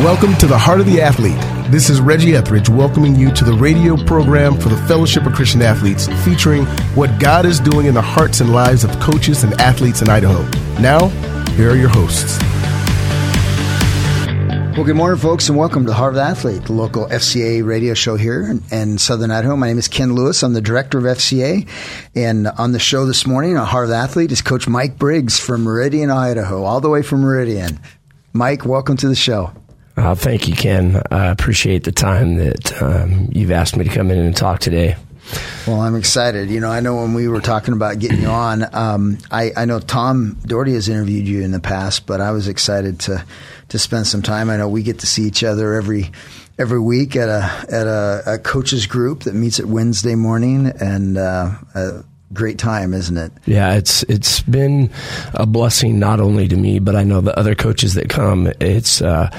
Welcome to the Heart of the Athlete. This is Reggie Etheridge welcoming you to the radio program for the Fellowship of Christian Athletes, featuring what God is doing in the hearts and lives of coaches and athletes in Idaho. Now, here are your hosts. Well, good morning, folks, and welcome to the Heart of the Athlete, the local FCA radio show here in, in Southern Idaho. My name is Ken Lewis. I'm the director of FCA. And on the show this morning, our Heart of the Athlete is Coach Mike Briggs from Meridian, Idaho, all the way from Meridian. Mike, welcome to the show. Uh, thank you, Ken. I appreciate the time that um, you've asked me to come in and talk today. Well, I'm excited. You know, I know when we were talking about getting you on, um, I, I, know Tom Doherty has interviewed you in the past, but I was excited to to spend some time. I know we get to see each other every every week at a at a, a coaches group that meets at Wednesday morning, and uh, uh, great time, isn't it? Yeah, it's it's been a blessing not only to me, but I know the other coaches that come. It's uh,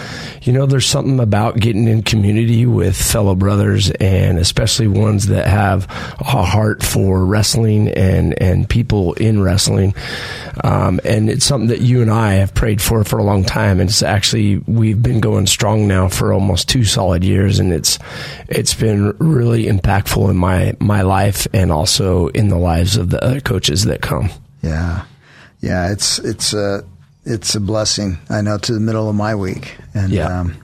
you know, there's something about getting in community with fellow brothers, and especially ones that have a heart for wrestling and and people in wrestling. Um, and it's something that you and I have prayed for for a long time, and it's actually we've been going strong now for almost two solid years, and it's it's been really impactful in my my life and also in the life lives of the other coaches that come. Yeah, yeah, it's it's a it's a blessing. I know to the middle of my week, and yeah. Um,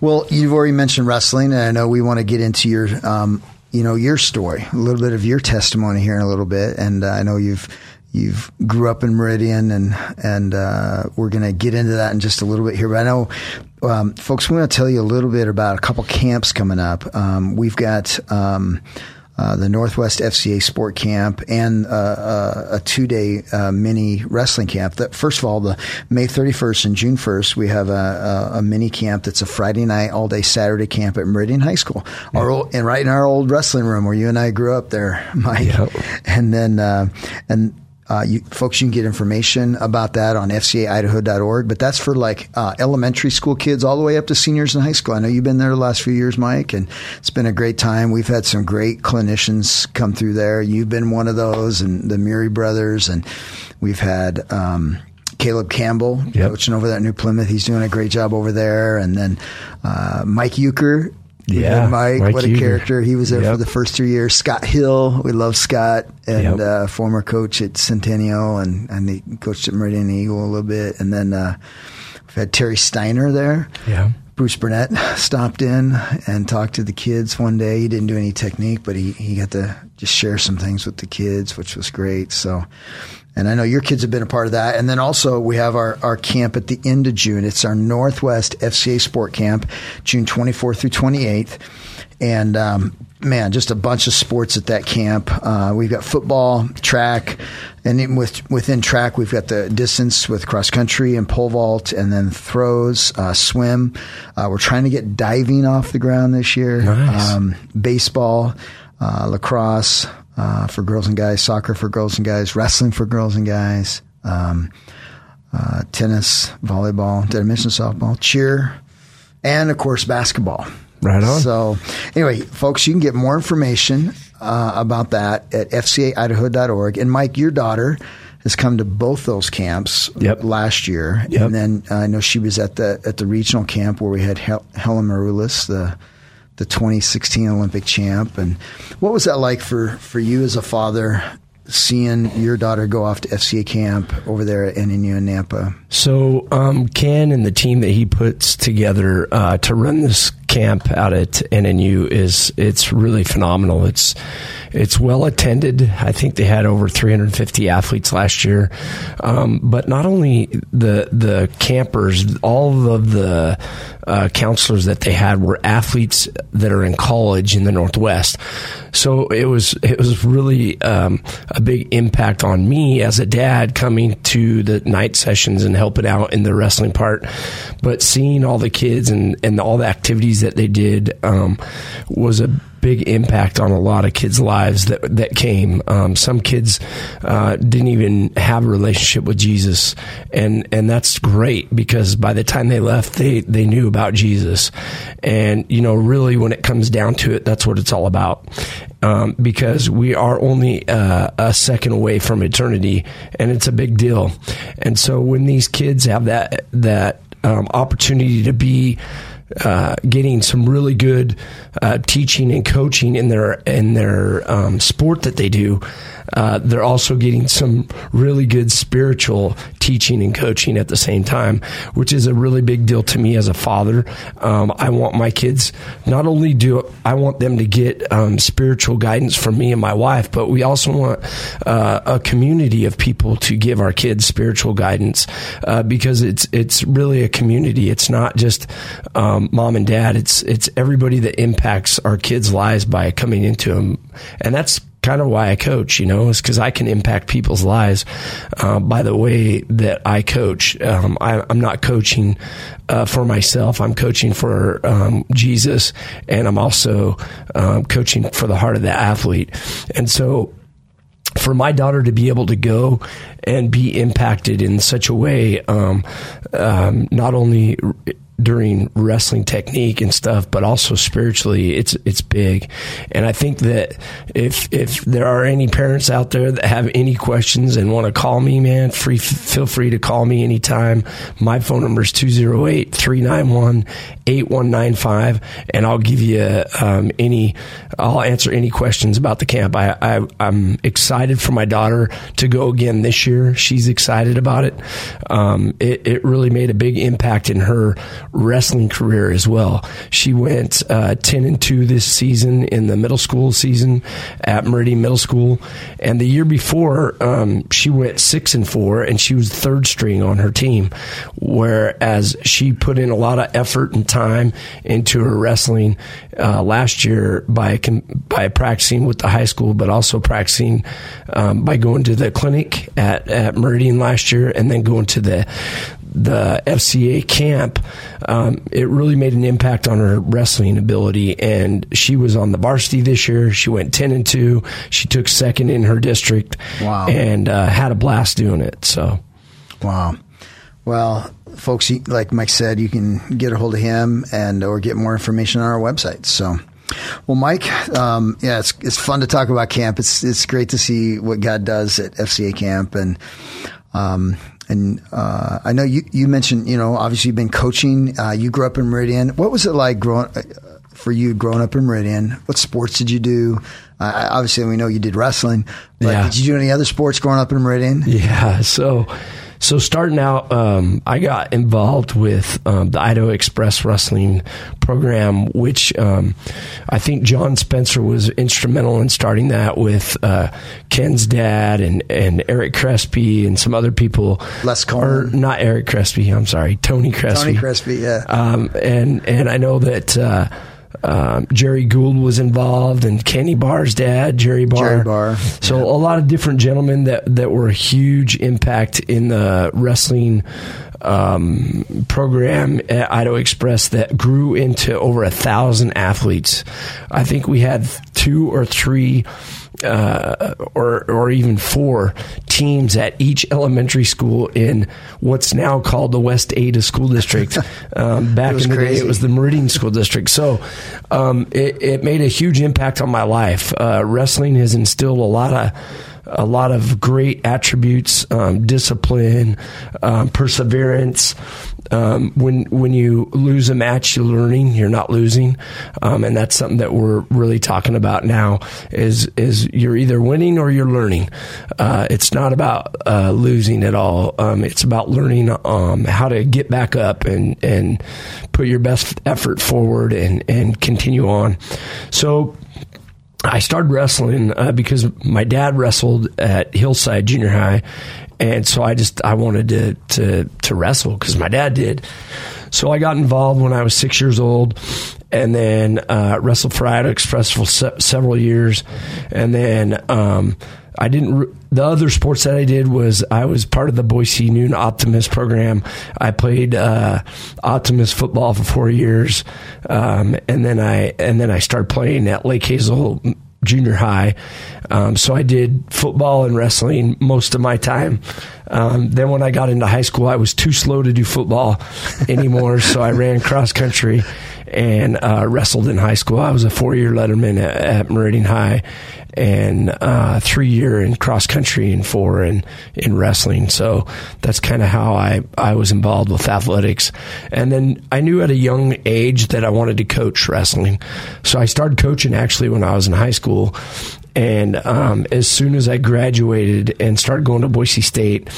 well, you've already mentioned wrestling, and I know we want to get into your um, you know your story, a little bit of your testimony here in a little bit, and uh, I know you've you've grew up in Meridian, and and uh, we're going to get into that in just a little bit here. But I know, um, folks, we want to tell you a little bit about a couple camps coming up. Um, we've got. Um, uh, the Northwest FCA Sport Camp and uh, uh, a two day uh, mini wrestling camp. That first of all, the May 31st and June 1st, we have a, a, a, mini camp that's a Friday night, all day Saturday camp at Meridian High School, yeah. our old, and right in our old wrestling room where you and I grew up there, Mike. Yep. And then uh, and uh, you, folks, you can get information about that on fcaidaho.org, but that's for like uh, elementary school kids all the way up to seniors in high school. I know you've been there the last few years, Mike, and it's been a great time. We've had some great clinicians come through there. You've been one of those, and the Murray brothers, and we've had. Um, Caleb Campbell yep. coaching over there at New Plymouth. He's doing a great job over there. And then uh, Mike Euchre yeah, Mike, Mike what a character. He was there yep. for the first three years. Scott Hill, we love Scott, and yep. uh, former coach at Centennial, and, and he coached at Meridian Eagle a little bit. And then uh, we've had Terry Steiner there. Yeah. Bruce Burnett stopped in and talked to the kids one day. He didn't do any technique, but he, he got to just share some things with the kids, which was great. So and I know your kids have been a part of that. And then also we have our, our camp at the end of June. It's our Northwest FCA Sport Camp, June 24th through 28th. And um, man, just a bunch of sports at that camp. Uh, we've got football, track, and with, within track, we've got the distance with cross country and pole vault, and then throws, uh, swim. Uh, we're trying to get diving off the ground this year. Nice. Um, baseball, uh, lacrosse, uh, for girls and guys, soccer for girls and guys, wrestling for girls and guys, um, uh, tennis, volleyball, did I mention softball, cheer, and of course basketball. Right on. So, anyway, folks, you can get more information uh, about that at fcaidaho.org. And Mike, your daughter has come to both those camps yep. last year, yep. and then I know she was at the at the regional camp where we had Hel- Helen Maroulis, the the 2016 Olympic champ. And what was that like for, for you as a father seeing your daughter go off to FCA camp over there at NNU in Nampa? So, um, Ken and the team that he puts together uh, to run this camp out at NNU is it's really phenomenal. It's it's well attended. I think they had over 350 athletes last year. Um, but not only the the campers, all of the uh, counselors that they had were athletes that are in college in the Northwest. So it was it was really um, a big impact on me as a dad coming to the night sessions and helping out in the wrestling part, but seeing all the kids and and all the activities that they did um, was a big impact on a lot of kids' lives that that came. Um, some kids uh, didn't even have a relationship with Jesus, and and that's great because by the time they left, they they knew about Jesus, and you know really when it comes down to it, that's what it's all about. Um, because we are only uh, a second away from eternity, and it's a big deal. And so when these kids have that that um, opportunity to be uh, getting some really good uh, teaching and coaching in their in their um, sport that they do. Uh, they're also getting some really good spiritual teaching and coaching at the same time, which is a really big deal to me as a father. Um, I want my kids not only do I want them to get um, spiritual guidance from me and my wife, but we also want uh, a community of people to give our kids spiritual guidance uh, because it's it's really a community. It's not just um, mom and dad. It's it's everybody that impacts our kids' lives by coming into them, and that's kind of why I coach, you know, is because I can impact people's lives uh, by the way that I coach. Um, I, am not coaching uh, for myself. I'm coaching for um, Jesus, and I'm also um, coaching for the heart of the athlete. And so, for my daughter to be able to go and be impacted in such a way, um, um, not only during wrestling technique and stuff, but also spiritually, it's it's big. And I think that if if there are any parents out there that have any questions and want to call me, man, free feel free to call me anytime. My phone number is 208-391-8195 and I'll give you um, any I'll answer any questions about the camp. I, I I'm excited for my daughter to go again this year. She's excited about it. Um, it, it really made a big impact in her wrestling career as well. She went uh, 10 and 2 this season in the middle school season at Meridian Middle School. And the year before, um, she went 6 and 4, and she was third string on her team. Whereas she put in a lot of effort and time into her wrestling uh, last year by, by practicing with the high school, but also practicing um, by going to the clinic at, at Meridian last year and then going to the the FCA camp, um, it really made an impact on her wrestling ability. And she was on the varsity this year. She went 10 and 2. She took second in her district. Wow. And uh, had a blast doing it. So, wow. Well, folks, like Mike said, you can get a hold of him and or get more information on our website. So, well, Mike, um, yeah, it's it's fun to talk about camp. It's it's great to see what God does at FCA camp, and um, and uh, I know you, you mentioned, you know, obviously you've been coaching. Uh, you grew up in Meridian. What was it like growing uh, for you growing up in Meridian? What sports did you do? Uh, obviously, we know you did wrestling, but yeah. did you do any other sports growing up in Meridian? Yeah. So so starting out, um, I got involved with um, the Idaho Express Wrestling program, which um, I think John Spencer was instrumental in starting that with uh, Ken's dad and, and Eric Crespi and some other people. Les Or not Eric Crespi. I'm sorry, Tony Crespi. Tony Crespi, yeah. Um, and and I know that. Uh, um, Jerry Gould was involved, and Kenny Barr's dad, Jerry Barr. Jerry Barr. So yeah. a lot of different gentlemen that that were a huge impact in the wrestling um, program at Idaho Express that grew into over a thousand athletes. I think we had two or three uh, or or even four teams at each elementary school in what's now called the West Ada School District. Um, back in the crazy. day, it was the Meridian School District. So um, it, it, made a huge impact on my life. Uh, wrestling has instilled a lot of a lot of great attributes, um, discipline, um, perseverance. Um, when when you lose a match, you're learning. You're not losing, um, and that's something that we're really talking about now. Is is you're either winning or you're learning. Uh, it's not about uh, losing at all. Um, it's about learning um, how to get back up and and put your best effort forward and and continue on. So I started wrestling uh, because my dad wrestled at Hillside Junior High, and so I just I wanted to to to wrestle because my dad did. So I got involved when I was six years old, and then uh, wrestled for Idaho Express for se- several years, and then um, I didn't. The other sports that I did was I was part of the Boise Noon Optimist program. I played uh, Optimist football for four years, um, and then I and then I started playing at Lake Hazel junior high. Um, so I did football and wrestling most of my time Um, then when I got into high school, I was too slow to do football anymore, so I ran cross country and uh, wrestled in high school. I was a four year letterman at, at Meridian High and uh, three year in cross country and four in, in wrestling. So that's kind of how I, I was involved with athletics. And then I knew at a young age that I wanted to coach wrestling. So I started coaching actually when I was in high school. And um, as soon as I graduated and started going to Boise State,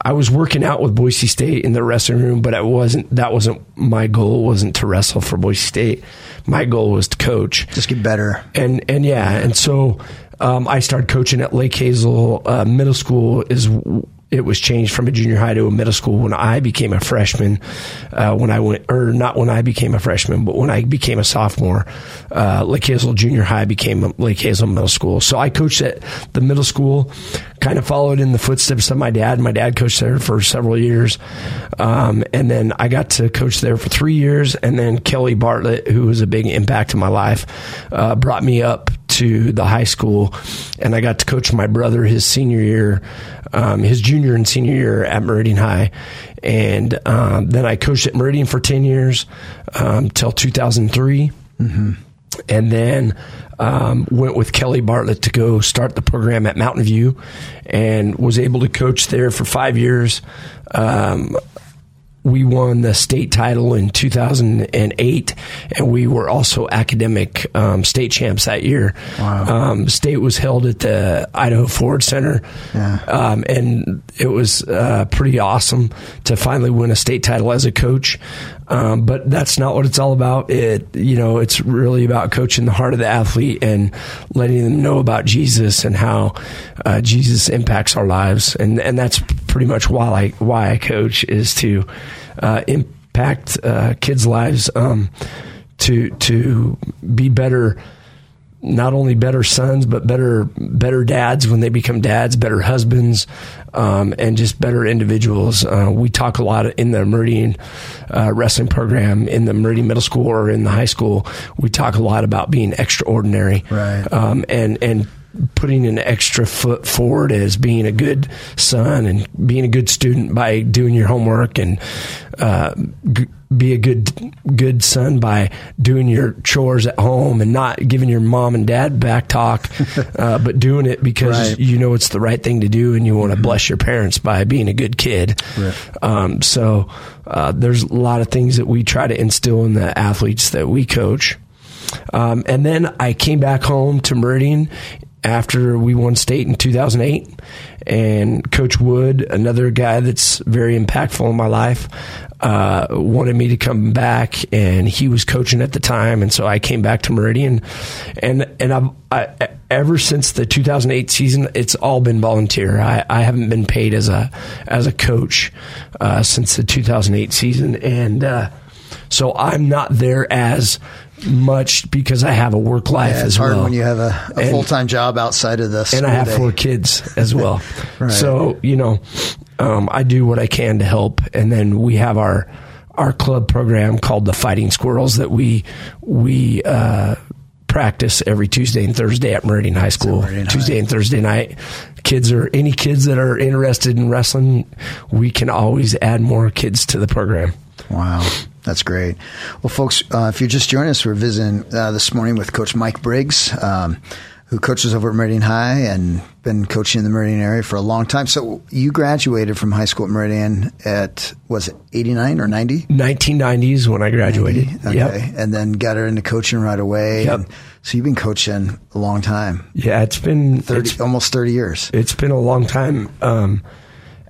I was working out with Boise State in the wrestling room, but I wasn't. That wasn't my goal. wasn't to wrestle for Boise State. My goal was to coach, just get better. And and yeah, and so um, I started coaching at Lake Hazel uh, Middle School. Is it was changed from a junior high to a middle school when I became a freshman. Uh, when I went, or not when I became a freshman, but when I became a sophomore, uh, Lake Hazel Junior High became Lake Hazel Middle School. So I coached at the middle school, kind of followed in the footsteps of my dad. My dad coached there for several years, um, and then I got to coach there for three years. And then Kelly Bartlett, who was a big impact in my life, uh, brought me up to the high school, and I got to coach my brother his senior year, um, his junior and senior year at Meridian High, and um, then I coached at Meridian for ten years um, till 2003, mm-hmm. and then um, went with Kelly Bartlett to go start the program at Mountain View, and was able to coach there for five years. Um, we won the state title in 2008, and we were also academic um, state champs that year. Wow. Um, state was held at the Idaho Ford Center, yeah. um, and it was uh, pretty awesome to finally win a state title as a coach. Um, but that's not what it's all about. It, you know, it's really about coaching the heart of the athlete and letting them know about Jesus and how uh, Jesus impacts our lives. And and that's pretty much why I why I coach is to uh, impact uh, kids' lives um, to to be better not only better sons but better better dads when they become dads, better husbands, um, and just better individuals. Uh, we talk a lot in the Meridian uh, wrestling program in the Meridian Middle School or in the high school. We talk a lot about being extraordinary, right? Um, and and putting an extra foot forward as being a good son and being a good student by doing your homework and uh, g- be a good good son by doing your chores at home and not giving your mom and dad back talk, uh, but doing it because right. you know it's the right thing to do and you want to mm-hmm. bless your parents by being a good kid. Right. Um, so uh, there's a lot of things that we try to instill in the athletes that we coach. Um, and then I came back home to Meridian after we won state in 2008. And Coach Wood, another guy that's very impactful in my life, uh, wanted me to come back, and he was coaching at the time, and so I came back to Meridian, and and I've I, ever since the 2008 season, it's all been volunteer. I, I haven't been paid as a as a coach uh, since the 2008 season, and uh, so I'm not there as much because I have a work life yeah, as hard well. when you have a, a full time job outside of this. And I have day. four kids as well. right. So, you know, um, I do what I can to help. And then we have our, our club program called the Fighting Squirrels that we, we, uh, practice every Tuesday and Thursday at Meridian High School. Meridian Tuesday High. and Thursday night. Kids are any kids that are interested in wrestling, we can always add more kids to the program. Wow. That's great. Well, folks, uh, if you're just joining us, we're visiting uh, this morning with Coach Mike Briggs, um, who coaches over at Meridian High and been coaching in the Meridian area for a long time. So you graduated from high school at Meridian at was it 89 or 90? 1990s when I graduated. 90? Okay, yep. and then got her into coaching right away. Yep. And so you've been coaching a long time. Yeah, it's been 30, it's, almost 30 years. It's been a long time. Um,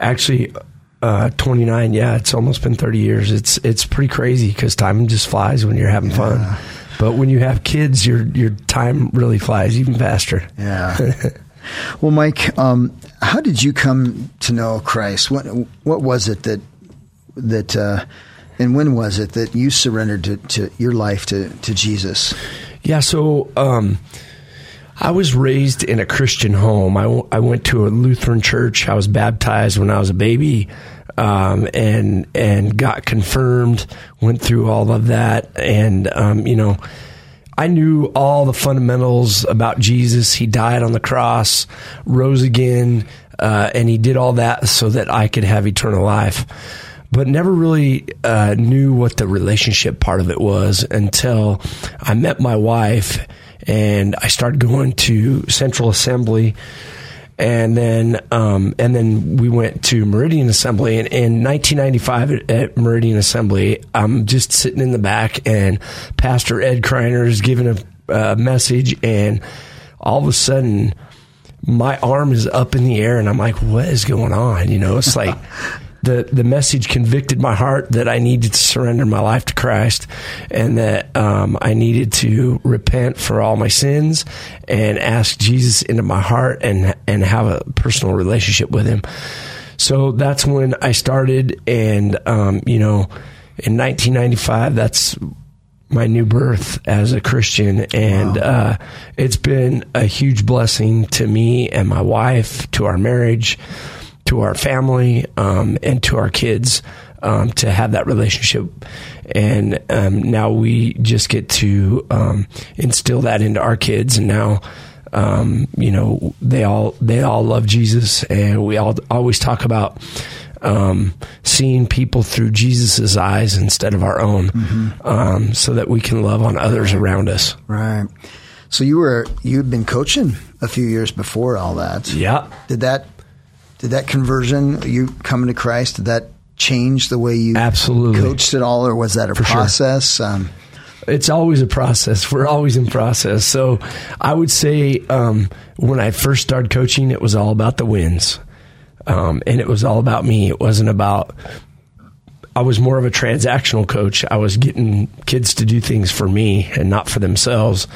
actually, uh, 29. Yeah, it's almost been 30 years. It's it's pretty crazy because time just flies when you're having fun. But when you have kids, your your time really flies even faster. Yeah. well, Mike, um, how did you come to know Christ? What what was it that that uh, and when was it that you surrendered to, to your life to to Jesus? Yeah. So. Um, I was raised in a Christian home. I, w- I went to a Lutheran church. I was baptized when I was a baby, um, and and got confirmed. Went through all of that, and um, you know, I knew all the fundamentals about Jesus. He died on the cross, rose again. uh, and He did all that so that I could have eternal life. But never really uh, knew what the relationship part of it was until I met my wife and I started going to Central Assembly and then um, and then we went to Meridian Assembly. And in 1995 at, Meridian Assembly, I'm just sitting in the back, and Pastor Ed Kreiner is giving a message, and all of a sudden, my arm is up in the air, and I'm like, "What is going on?" You know, it's like. the the message convicted my heart that I needed to surrender my life to Christ, and that um, I needed to repent for all my sins and ask Jesus into my heart and and have a personal relationship with Him. So that's when I started, and um, you know, in 1995, that's my new birth as a Christian, and wow. uh, it's been a huge blessing to me and my wife, to our marriage to our family um, and to our kids um, to have that relationship. And um, now we just get to um, instill that into our kids. And now, um, you know, they all they all love Jesus, and we all always talk about. Um, seeing people through Jesus's eyes instead of our own, mm-hmm. so that we can love on others around us. Right. So you were you'd been coaching a few years before all that. Yeah. Did that did that conversion, you coming to Christ, did that change the way you absolutely coached it all, or was that a For process? Sure. Um, it's always a process. We're always in process. So I would say um, when I first started coaching, it was all about the wins, um, and it was all about me. It wasn't about. I was more of a transactional coach. I was getting kids to do things for me and not for themselves.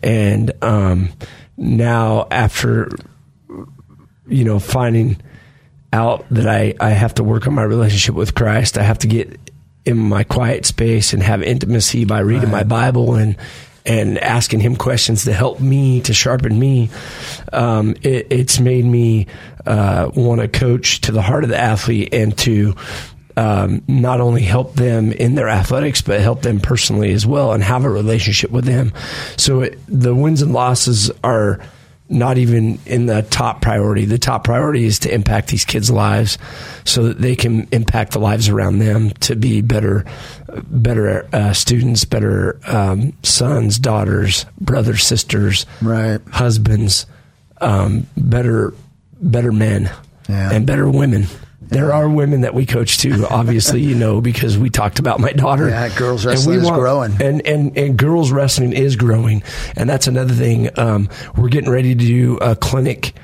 And um, now, after you know, finding out that I, I have to work on my relationship with Christ. I have to get in my quiet space and have intimacy by reading right. my Bible and and asking him questions to help me to sharpen me. Um, it, it's made me uh, want to coach to the heart of the athlete and to um, not only help them in their athletics, but help them personally as well and have a relationship with them. So it, the wins and losses are not even in the top priority. The top priority is to impact these kids' lives so that they can impact the lives around them to be better, better uh, students, better um, sons, daughters, brothers, sisters, right, husbands, um, better, better men, yeah. and better women. There are women that we coach too, obviously, you know, because we talked about my daughter. Yeah, girls wrestling want, is growing. And, and, and girls wrestling is growing. And that's another thing. Um, we're getting ready to do a clinic.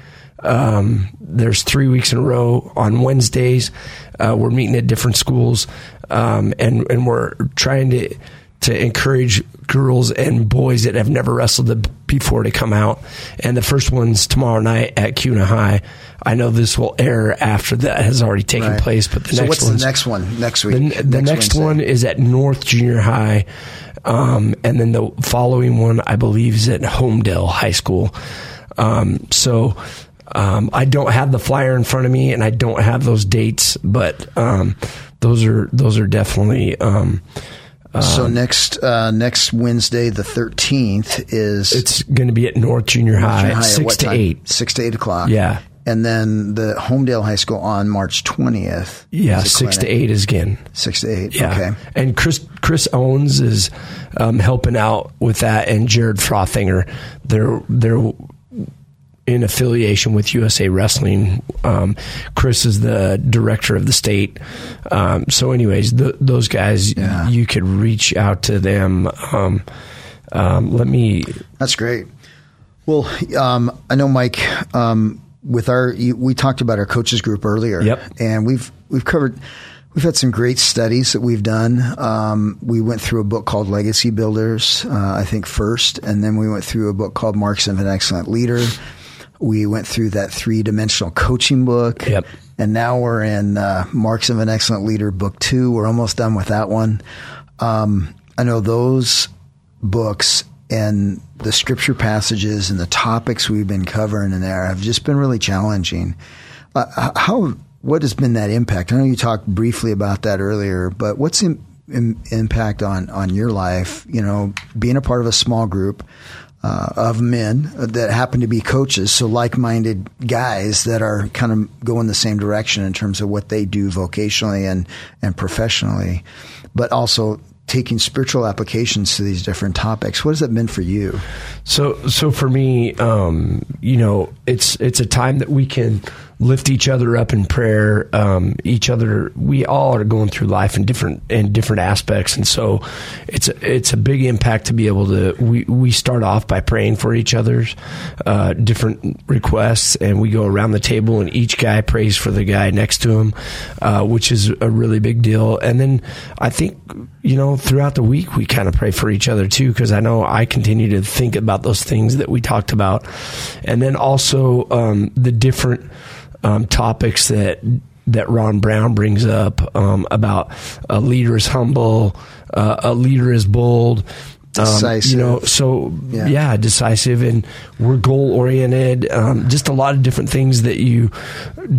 Um, there's three weeks in a row on Wednesdays. Uh, we're meeting at different schools. Um, and, and we're trying to, to encourage girls and boys that have never wrestled before to come out. And the first one's tomorrow night at Kuna High. I know this will air after that has already taken right. place, but the so next what's the next one next week? The, the next, next one is at North Junior High, um, and then the following one I believe is at Homedale High School. Um, so. Um, I don't have the flyer in front of me, and I don't have those dates, but um, those are those are definitely so um, next uh, next Wednesday, the thirteenth, is it's going to be at North Junior North High, High six to time? eight, six to eight o'clock. Yeah, and then the Homedale High School on March twentieth. Yeah, six to eight is again. Six to eight. Yeah. Okay. And Chris Chris Owens is um, helping out with that, and Jared Frothinger. They're they're in affiliation with USA Wrestling. Um, Chris is the director of the state. Um, so, anyways, the, those guys, yeah. you could reach out to them. Um, um let me. That's great. Well, um, I know Mike. Um, with our, we talked about our coaches group earlier. Yep. And we've we've covered. We've had some great studies that we've done. Um, we went through a book called Legacy Builders, uh, I think first, and then we went through a book called Marks of an Excellent Leader. We went through that three dimensional coaching book. Yep. And now we're in uh, Marks of an Excellent Leader, book two. We're almost done with that one. Um, I know those books and the scripture passages and the topics we've been covering in there have just been really challenging. Uh, how what has been that impact? I know you talked briefly about that earlier, but what's the in, impact on on your life? You know, being a part of a small group, uh, of men that happen to be coaches, so like-minded guys that are kind of going the same direction in terms of what they do vocationally and and professionally, but also taking spiritual applications to these different topics. What has that been for you? So, so for me, um, you know, it's it's a time that we can lift each other up in prayer. Um, each other, we all are going through life in different in different aspects, and so it's a, it's a big impact to be able to. We we start off by praying for each other's uh, different requests, and we go around the table, and each guy prays for the guy next to him, uh, which is a really big deal. And then I think you know throughout the week we kind of pray for each other too, because I know I continue to think about those things that we talked about, and then also um, the different um, topics that that Ron Brown brings up um, about a leader is humble, uh, a leader is bold. Um, you know, so yeah. yeah. decisive, and we're goal oriented. Um, just a lot of different things that you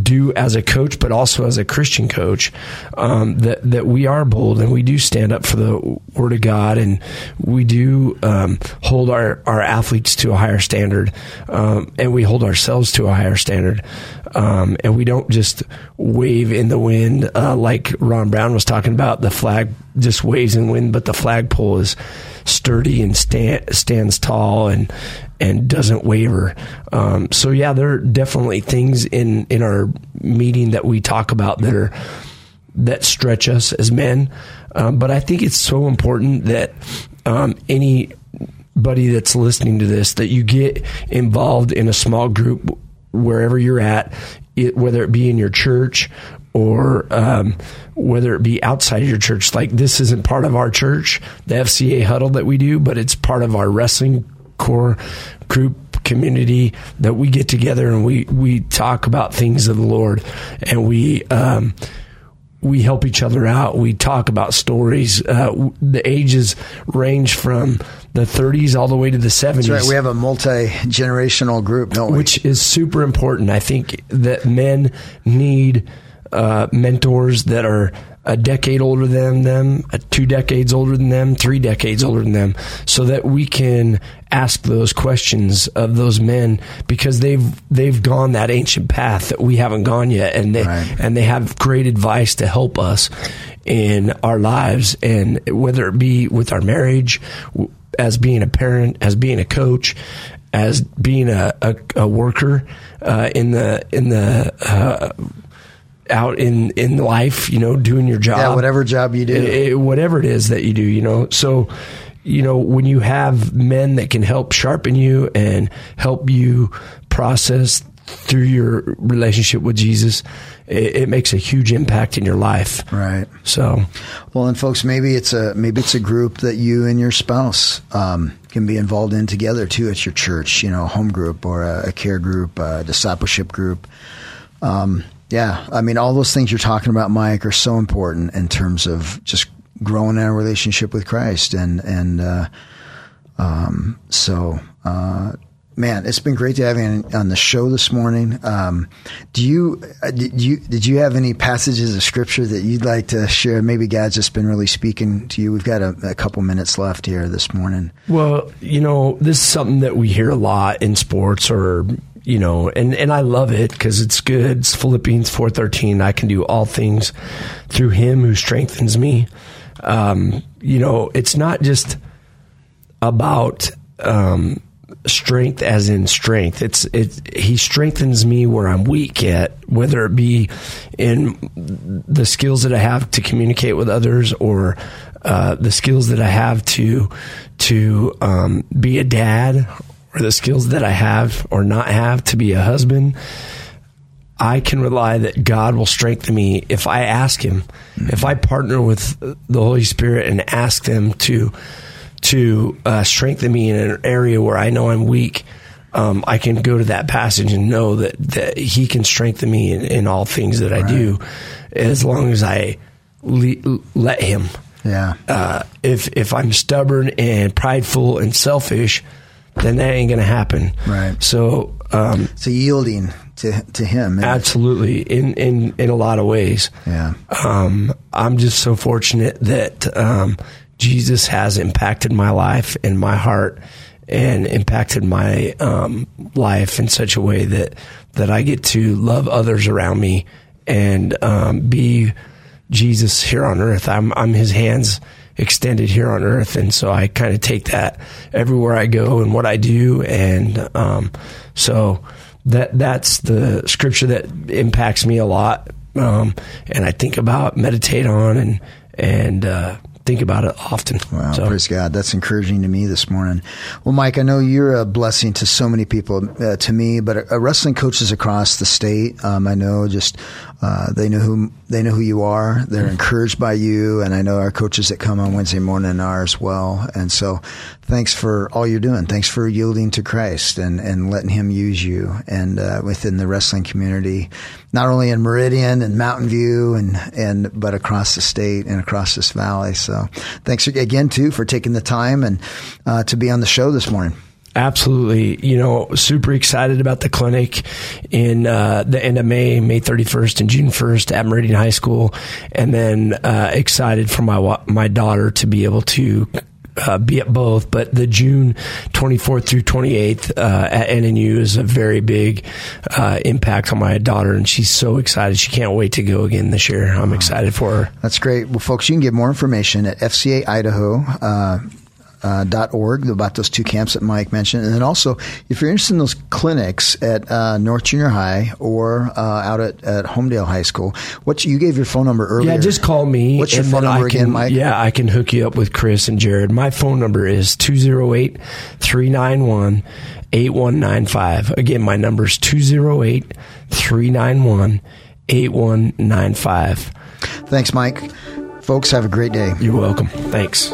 do as a coach, but also as a Christian coach. Um, that that we are bold and we do stand up for the Word of God, and we do um, hold our our athletes to a higher standard, um, and we hold ourselves to a higher standard. Um, and we don't just wave in the wind uh, like Ron Brown was talking about. The flag just waves in wind, but the flagpole is sturdy and stand, stands tall and and doesn't waver. Um, so yeah, there are definitely things in in our meeting that we talk about that are that stretch us as men. Um, but I think it's so important that um, anybody that's listening to this that you get involved in a small group wherever you're at, it, whether it be in your church or um, whether it be outside of your church. Like this isn't part of our church, the FCA huddle that we do, but it's part of our wrestling core group community that we get together and we we talk about things of the Lord and we um, we help each other out. We talk about stories. Uh, the ages range from the 30s all the way to the 70s. right. We have a multi generational group, don't we? Which is super important. I think that men need uh, mentors that are a decade older than them, two decades older than them, three decades older than them, so that we can ask those questions of those men because they've they've gone that ancient path that we haven't gone yet, and they right. and they have great advice to help us in our lives, and whether it be with our marriage, as being a parent, as being a coach, as being a, a, a worker uh, in the in the uh, out in in life, you know, doing your job. Yeah, whatever job you do, it, it, whatever it is that you do, you know. So, you know, when you have men that can help sharpen you and help you process through your relationship with Jesus, it, it, makes a huge impact in your life. Right. So, well, and folks, maybe it's a maybe it's a group that you and your spouse um, can be involved in together too at your church. You know, a home group or a, a care group, a discipleship group. Um, yeah, I mean, all those things you're talking about, Mike, are so important in terms of just growing in a relationship with Christ, and and uh, um, so. Uh, man, it's been great to have you on the show this morning. Um, do you uh, did you did you have any passages of scripture that you'd like to share? Maybe God's just been really speaking to you. We've got a, a, couple minutes left here this morning. Well, you know, this is something that we hear a lot in sports or you know, and, and I love it because it's good. It's Philippians four thirteen. I can do all things through Him who strengthens me. Um, you know, it's not just about um, strength as in strength. It's it. He strengthens me where I'm weak at, whether it be in the skills that I have to communicate with others or uh, the skills that I have to to um, be a dad or the skills that I have or not have to be a husband, I can rely that God will strengthen me if I ask Him. Mm-hmm. If I partner with the Holy Spirit and ask them to to uh, strengthen me in an area where I know I'm weak, um, I can go to that passage and know that, that He can strengthen me in, in all things that right. I do, as long as I le- let Him. Yeah. Uh, if if I'm stubborn and prideful and selfish, then that ain't going to happen. Right. So, um, so yielding to to him. Absolutely, in in in a lot of ways. Yeah. Um, I'm just so fortunate that um, Jesus has impacted my life and my heart and impacted my um, life in such a way that that I get to love others around me and um, be Jesus here on earth. I'm I'm His hands extended here on earth, and so I kind of take that everywhere I go and what I do, and um, so that that's the scripture that impacts me a lot, um, and I think about, meditate on, and and uh, think about it often. Wow, so. praise God. That's encouraging to me this morning. Well, Mike, I know you're a blessing to so many people, uh, to me, but uh, wrestling coaches across the state, um, I know just uh, they know who they know who you are. They're encouraged by you, and I know our coaches that come on Wednesday morning are as well. And so, thanks for all you're doing. Thanks for yielding to Christ and and letting Him use you and uh, within the wrestling community, not only in Meridian and Mountain View and and but across the state and across this valley. So, thanks again too for taking the time and uh, to be on the show this morning. Absolutely. You know, super excited about the clinic in uh, the end of May, May 31st and June 1st at Meridian High School. And then uh, excited for my, my daughter to be able to uh, be at both, but the June 24th through 28th uh, at NNU is a very big uh, impact on my daughter, and she's so excited. She can't wait to go again this year. I'm excited for her. That's great. Well, folks, you can get more information at FCA Idaho uh, uh, .org about those two camps that Mike mentioned. And then also, if you're interested in those clinics at uh, North Junior High or uh, out at, at Homedale High School, what you gave your phone number earlier. Yeah, just call me. What's your phone number can, again, Mike? Yeah, I can hook you up with Chris and Jared. My phone number is 208 391 8195. Again, my number is 208 391 8195. Thanks, Mike. Folks, have a great day. You're welcome. Thanks.